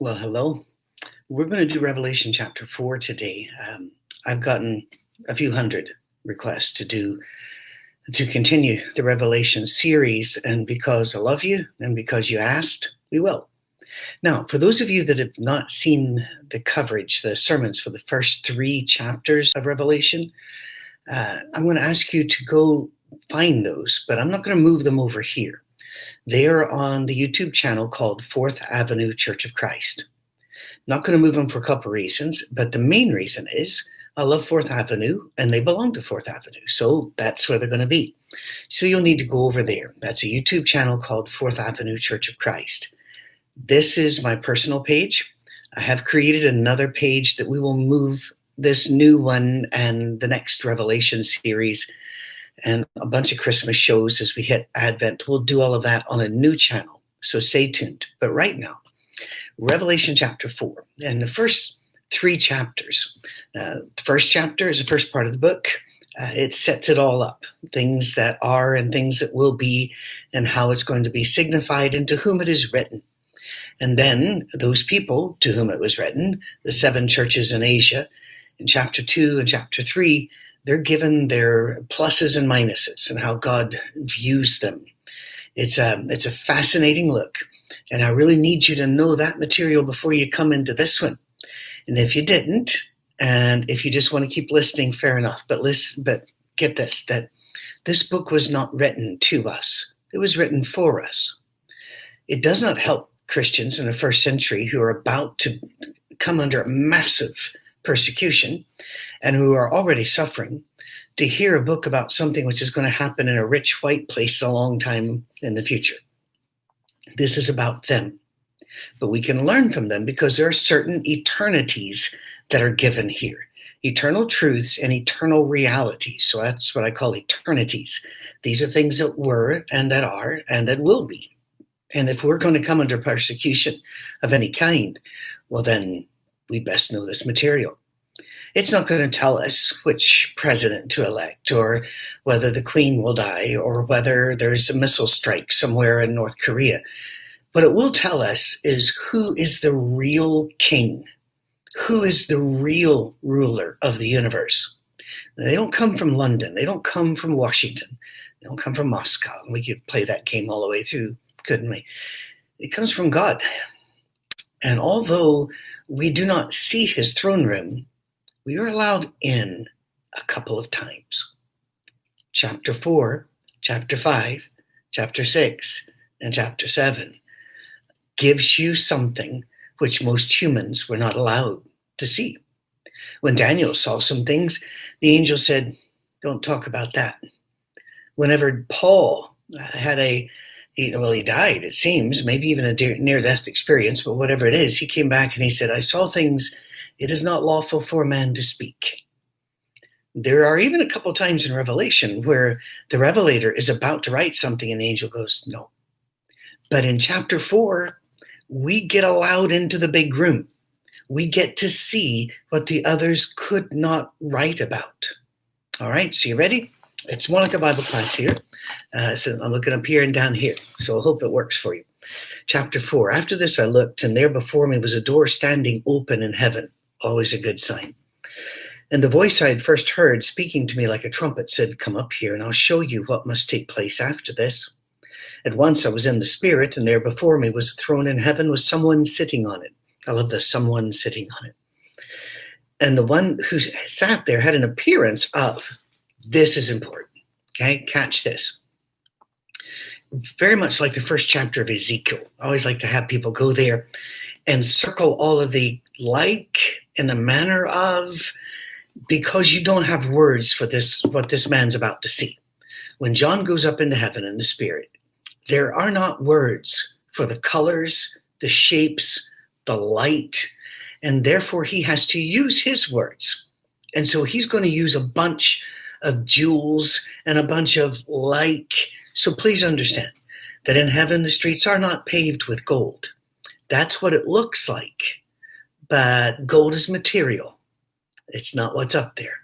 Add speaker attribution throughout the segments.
Speaker 1: Well, hello. We're going to do Revelation chapter 4 today. Um, I've gotten a few hundred requests to do to continue the Revelation series, and because I love you and because you asked, we will. Now, for those of you that have not seen the coverage, the sermons for the first three chapters of Revelation, uh, I'm going to ask you to go find those, but I'm not going to move them over here. They are on the YouTube channel called Fourth Avenue Church of Christ. Not going to move them for a couple reasons, but the main reason is I love Fourth Avenue and they belong to Fourth Avenue. So that's where they're going to be. So you'll need to go over there. That's a YouTube channel called Fourth Avenue Church of Christ. This is my personal page. I have created another page that we will move this new one and the next Revelation series and a bunch of Christmas shows as we hit Advent. We'll do all of that on a new channel. So stay tuned. But right now, Revelation chapter 4. And the first three chapters. Uh, the first chapter is the first part of the book. Uh, it sets it all up things that are and things that will be, and how it's going to be signified, and to whom it is written. And then those people to whom it was written, the seven churches in Asia, in chapter 2 and chapter 3, they're given their pluses and minuses and how God views them. It's a, it's a fascinating look. And I really need you to know that material before you come into this one. And if you didn't, and if you just want to keep listening, fair enough. But listen, but get this that this book was not written to us, it was written for us. It does not help Christians in the first century who are about to come under a massive persecution and who are already suffering to hear a book about something which is going to happen in a rich white place a long time in the future. This is about them. But we can learn from them because there are certain eternities that are given here eternal truths and eternal realities. So that's what I call eternities. These are things that were and that are and that will be. And if we're going to come under persecution of any kind, well, then we best know this material. It's not going to tell us which president to elect or whether the queen will die or whether there's a missile strike somewhere in North Korea. What it will tell us is who is the real king, who is the real ruler of the universe. They don't come from London, they don't come from Washington, they don't come from Moscow. We could play that game all the way through, couldn't we? It comes from God. And although we do not see his throne room, we are allowed in a couple of times. Chapter 4, chapter 5, chapter 6, and chapter 7 gives you something which most humans were not allowed to see. When Daniel saw some things, the angel said, Don't talk about that. Whenever Paul had a he, well, he died, it seems, maybe even a near death experience, but whatever it is, he came back and he said, I saw things it is not lawful for a man to speak. There are even a couple times in Revelation where the revelator is about to write something and the angel goes, No. But in chapter four, we get allowed into the big room. We get to see what the others could not write about. All right, so you ready? It's Monica Bible class here. Uh, so I'm looking up here and down here. So I hope it works for you. Chapter 4 After this I looked, and there before me was a door standing open in heaven. Always a good sign. And the voice I had first heard speaking to me like a trumpet said, Come up here, and I'll show you what must take place after this. At once I was in the Spirit, and there before me was a throne in heaven with someone sitting on it. I love the someone sitting on it. And the one who sat there had an appearance of this is important. Okay, catch this. Very much like the first chapter of Ezekiel. I always like to have people go there and circle all of the like and the manner of because you don't have words for this what this man's about to see. When John goes up into heaven in the spirit, there are not words for the colors, the shapes, the light, and therefore he has to use his words. And so he's going to use a bunch of jewels and a bunch of like. So please understand that in heaven, the streets are not paved with gold. That's what it looks like. But gold is material, it's not what's up there.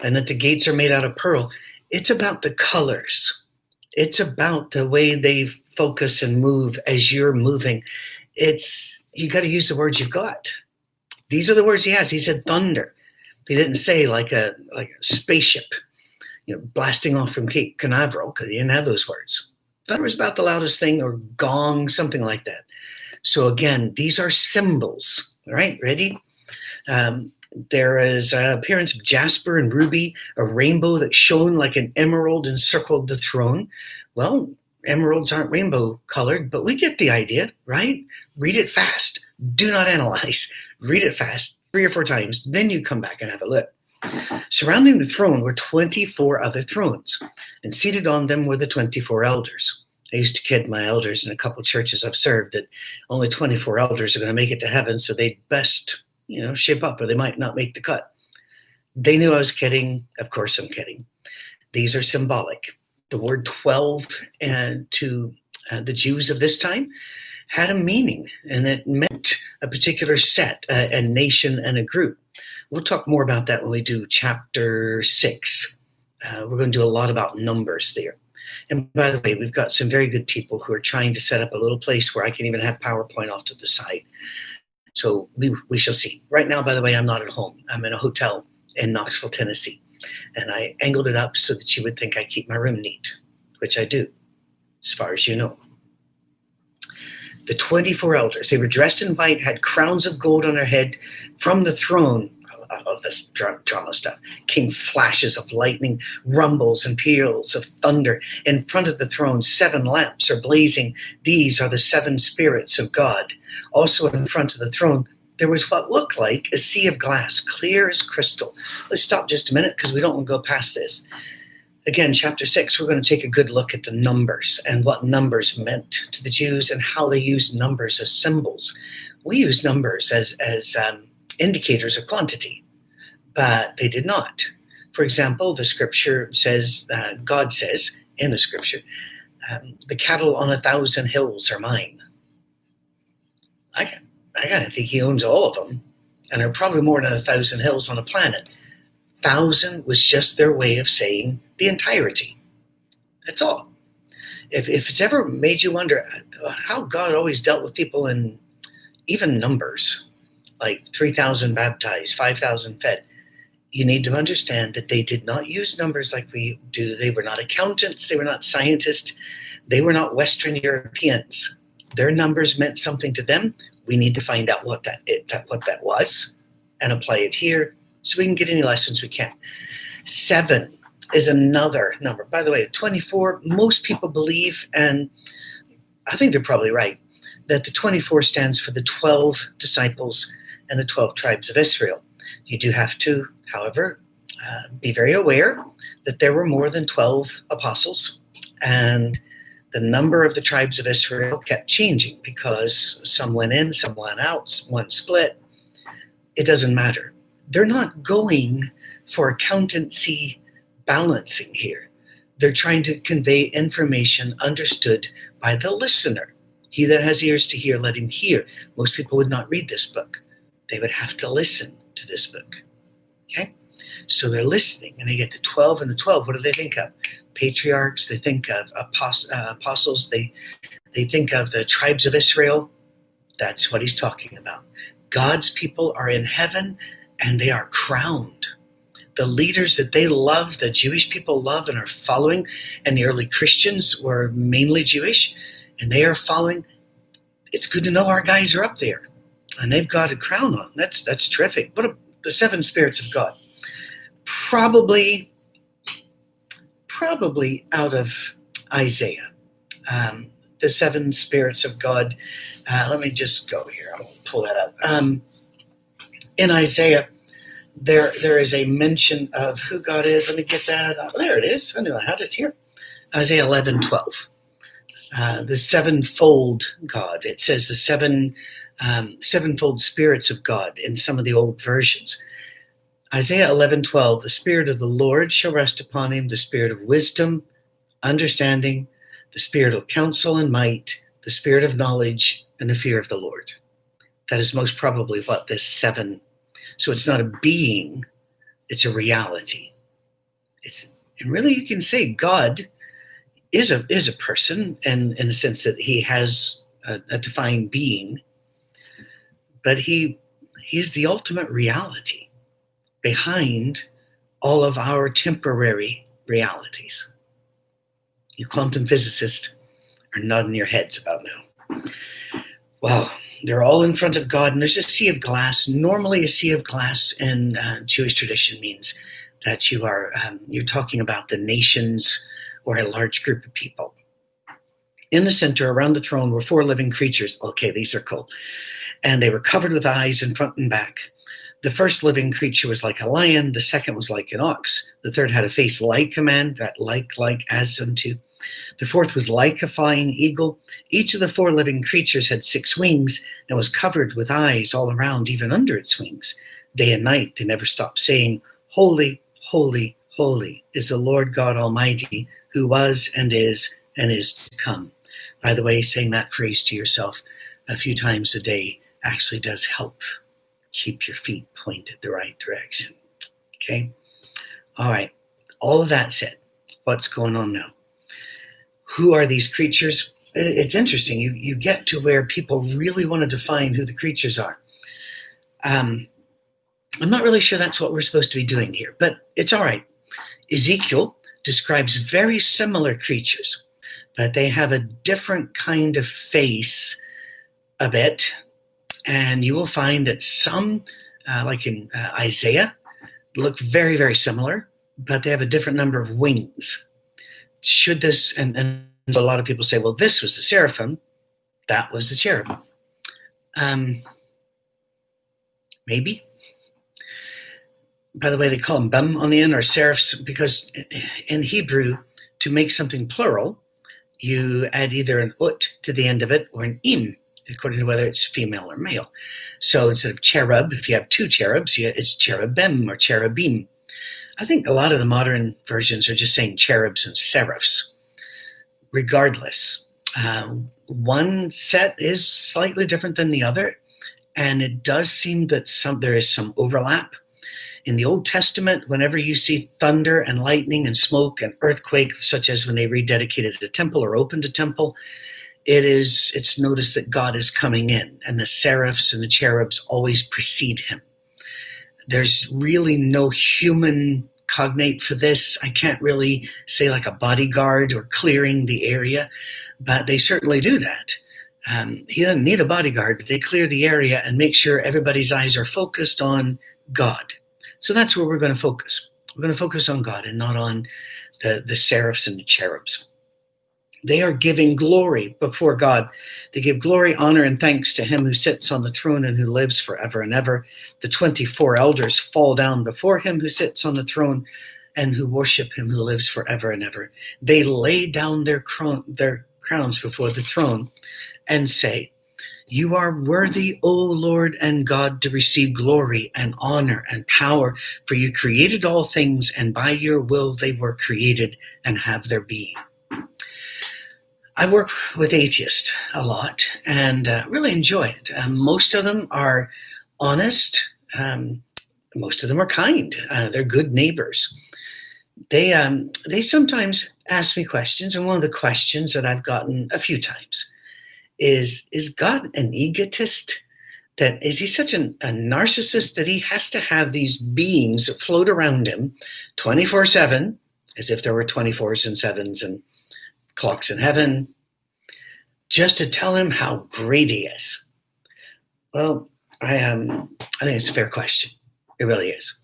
Speaker 1: And that the gates are made out of pearl. It's about the colors, it's about the way they focus and move as you're moving. It's you got to use the words you've got. These are the words he has. He said thunder. He didn't say like a like a spaceship, you know, blasting off from Cape Canaveral because he didn't have those words. Thunder was about the loudest thing, or gong, something like that. So again, these are symbols. All right, ready? Um, there is an appearance of jasper and ruby, a rainbow that shone like an emerald encircled the throne. Well, emeralds aren't rainbow colored, but we get the idea, right? Read it fast. Do not analyze. Read it fast three or four times. Then you come back and have a look. Surrounding the throne were 24 other thrones, and seated on them were the 24 elders. I used to kid my elders in a couple churches I've served that only 24 elders are going to make it to heaven, so they'd best, you know, shape up or they might not make the cut. They knew I was kidding. Of course, I'm kidding. These are symbolic. The word 12 and to uh, the Jews of this time had a meaning, and it meant a particular set, a, a nation, and a group. We'll talk more about that when we do chapter six. Uh, we're going to do a lot about numbers there. And by the way, we've got some very good people who are trying to set up a little place where I can even have PowerPoint off to the side. So we, we shall see. Right now, by the way, I'm not at home. I'm in a hotel in Knoxville, Tennessee. And I angled it up so that you would think I keep my room neat, which I do, as far as you know. The 24 elders, they were dressed in white, had crowns of gold on their head. From the throne, I love this drama stuff. Came flashes of lightning, rumbles and peals of thunder. In front of the throne, seven lamps are blazing. These are the seven spirits of God. Also, in front of the throne, there was what looked like a sea of glass, clear as crystal. Let's stop just a minute because we don't want to go past this. Again, chapter six, we're going to take a good look at the numbers and what numbers meant to the Jews and how they used numbers as symbols. We use numbers as, as um, indicators of quantity, but they did not. For example, the scripture says, uh, God says in the scripture, um, the cattle on a thousand hills are mine. I, I gotta think he owns all of them, and there are probably more than a thousand hills on the planet. Thousand was just their way of saying the entirety. That's all. If, if it's ever made you wonder uh, how God always dealt with people in even numbers, like 3,000 baptized, 5,000 fed. You need to understand that they did not use numbers like we do. They were not accountants, they were not scientists, they were not Western Europeans. Their numbers meant something to them. We need to find out what that, it, that what that was and apply it here so we can get any lessons we can. Seven is another number. By the way, 24, most people believe, and I think they're probably right, that the 24 stands for the 12 disciples and the 12 tribes of Israel. You do have to, however, uh, be very aware that there were more than 12 apostles, and the number of the tribes of Israel kept changing because some went in, some went out, one split. It doesn't matter. They're not going for accountancy balancing here. They're trying to convey information understood by the listener. He that has ears to hear, let him hear. Most people would not read this book they would have to listen to this book. Okay? So they're listening and they get the 12 and the 12. What do they think of? Patriarchs, they think of uh, apostles, they, they think of the tribes of Israel. That's what he's talking about. God's people are in heaven and they are crowned. The leaders that they love, the Jewish people love and are following, and the early Christians were mainly Jewish, and they are following. It's good to know our guys are up there and they've got a crown on. That's that's terrific. What a, the seven spirits of God? Probably, probably out of Isaiah. Um, the seven spirits of God. Uh, let me just go here. I'll pull that up. Um, in Isaiah, there there is a mention of who God is. Let me get that. There it is. I knew I had it here. Isaiah 11, 12. Uh, the sevenfold God. It says the seven um, sevenfold spirits of God in some of the old versions. Isaiah 11 12, the Spirit of the Lord shall rest upon him, the Spirit of wisdom, understanding, the Spirit of counsel and might, the Spirit of knowledge, and the fear of the Lord. That is most probably what this seven. So it's not a being, it's a reality. It's and really you can say God is a is a person, and in the sense that he has a, a defined being, but he he is the ultimate reality behind all of our temporary realities. You quantum physicists are nodding your heads about now. Well, they're all in front of God, and there's a sea of glass. Normally, a sea of glass in uh, Jewish tradition means that you are um, you're talking about the nations or a large group of people. In the center, around the throne, were four living creatures. Okay, these are cool, and they were covered with eyes in front and back. The first living creature was like a lion. The second was like an ox. The third had a face like a man, that like, like, as unto. The fourth was like a flying eagle. Each of the four living creatures had six wings and was covered with eyes all around, even under its wings. Day and night they never stopped saying, Holy, holy, holy is the Lord God Almighty, who was and is and is to come. By the way, saying that phrase to yourself a few times a day actually does help keep your feet pointed the right direction. Okay? All right. All of that said, what's going on now? Who are these creatures? It's interesting. You, you get to where people really want to define who the creatures are. Um, I'm not really sure that's what we're supposed to be doing here, but it's all right. Ezekiel describes very similar creatures, but they have a different kind of face a bit. And you will find that some, uh, like in uh, Isaiah, look very, very similar, but they have a different number of wings should this and, and a lot of people say well this was the seraphim that was the cherubim um, maybe. By the way they call them bum on the end or seraphs because in hebrew to make something plural you add either an ut to the end of it or an im according to whether it's female or male. So instead of cherub if you have two cherubs it's cherubim or cherubim I think a lot of the modern versions are just saying cherubs and seraphs. Regardless, uh, one set is slightly different than the other, and it does seem that some there is some overlap. In the Old Testament, whenever you see thunder and lightning and smoke and earthquake, such as when they rededicated the temple or opened a temple, it is it's noticed that God is coming in, and the seraphs and the cherubs always precede him. There's really no human cognate for this. I can't really say like a bodyguard or clearing the area, but they certainly do that. Um, he doesn't need a bodyguard, but they clear the area and make sure everybody's eyes are focused on God. So that's where we're going to focus. We're going to focus on God and not on the, the seraphs and the cherubs. They are giving glory before God. They give glory, honor, and thanks to him who sits on the throne and who lives forever and ever. The 24 elders fall down before him who sits on the throne and who worship him who lives forever and ever. They lay down their, cron- their crowns before the throne and say, You are worthy, O Lord and God, to receive glory and honor and power, for you created all things, and by your will they were created and have their being. I work with atheists a lot and uh, really enjoy it. Um, most of them are honest. Um, most of them are kind. Uh, they're good neighbors. They um, they sometimes ask me questions, and one of the questions that I've gotten a few times is: Is God an egotist? That is he such an, a narcissist that he has to have these beings float around him, twenty four seven, as if there were twenty fours and sevens and clocks in heaven just to tell him how great he is? Well, I um, I think it's a fair question. It really is,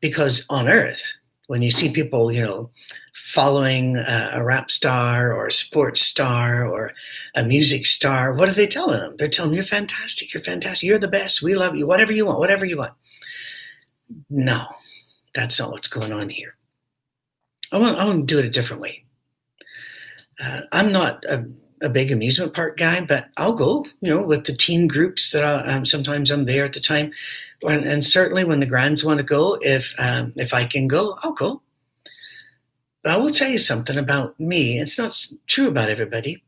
Speaker 1: because on Earth, when you see people, you know, following a, a rap star or a sports star or a music star, what are they telling them? They're telling them, "You're fantastic. You're fantastic. You're the best. We love you. Whatever you want. Whatever you want." No, that's not what's going on here. I want, I want to do it a different way. Uh, I'm not a, a, big amusement park guy, but I'll go, you know, with the teen groups that I, um, sometimes I'm there at the time. And, and, certainly when the grands want to go, if, um, if I can go, I'll go. But I will tell you something about me. It's not true about everybody.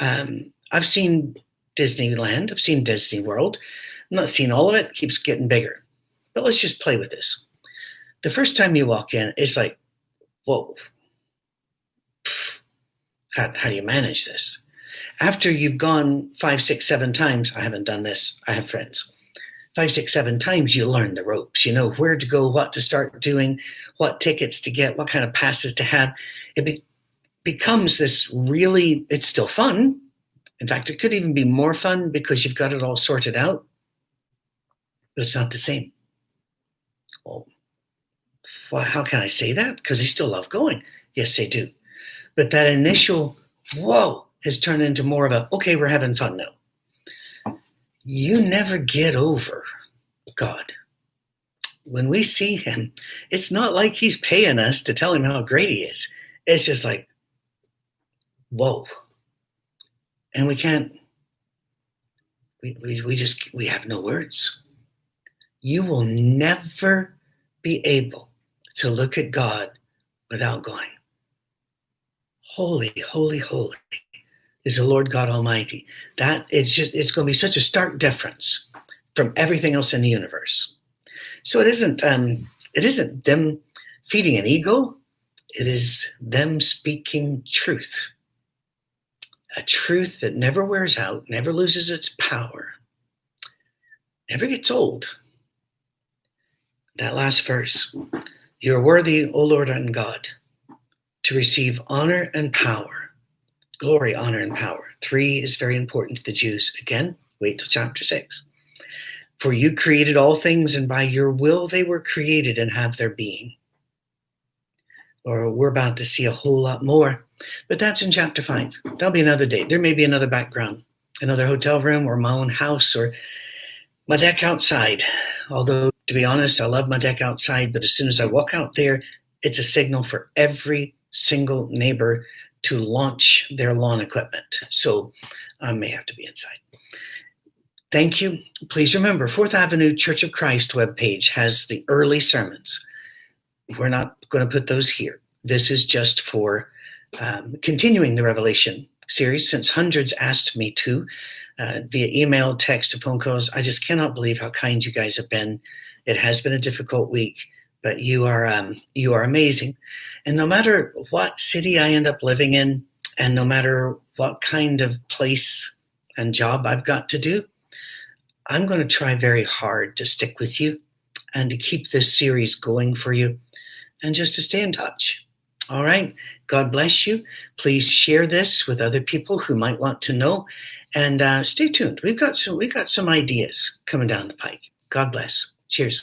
Speaker 1: Um, I've seen Disneyland, I've seen Disney World. I'm not seen all of it, it keeps getting bigger. But let's just play with this. The first time you walk in, it's like, whoa, how, how do you manage this? After you've gone five, six, seven times, I haven't done this. I have friends. five, six, seven times, you learn the ropes. You know where to go, what to start doing, what tickets to get, what kind of passes to have. It be- becomes this really, it's still fun. In fact, it could even be more fun because you've got it all sorted out, but it's not the same. Well, well how can I say that? Because they still love going. Yes, they do. But that initial, whoa, has turned into more of a, okay, we're having fun now you never get over God. When we see him, it's not like he's paying us to tell him how great he is. It's just like, whoa. And we can't, we, we, we just, we have no words. You will never be able to look at God without going, holy, holy, holy is the Lord God Almighty. That it's just it's going to be such a stark difference from everything else in the universe. So it isn't um, it isn't them feeding an ego. It is them speaking truth. A truth that never wears out, never loses its power, never gets old. That last verse, you're worthy, O Lord and God, to receive honor and power glory, honor, and power. Three is very important to the Jews. Again, wait till chapter six. For you created all things, and by your will they were created and have their being. Or we're about to see a whole lot more, but that's in chapter five. That'll be another day. There may be another background, another hotel room, or my own house, or my deck outside. Although, to be honest, I love my deck outside, but as soon as I walk out there, it's a signal for every single neighbor to launch their lawn equipment. So I may have to be inside. Thank you. Please remember, Fourth Avenue Church of Christ webpage has the early sermons. We're not going to put those here. This is just for um, continuing the Revelation series, since hundreds asked me to uh, via email, text, phone calls. I just cannot believe how kind you guys have been. It has been a difficult week but you are um, you are amazing. And no matter what city I end up living in, and no matter what kind of place and job I've got to do, I'm going to try very hard to stick with you and to keep this series going for you and just to stay in touch. All right. God bless you. Please share this with other people who might want to know and uh, stay tuned. We've got some we've got some ideas coming down the pike. God bless. Cheers.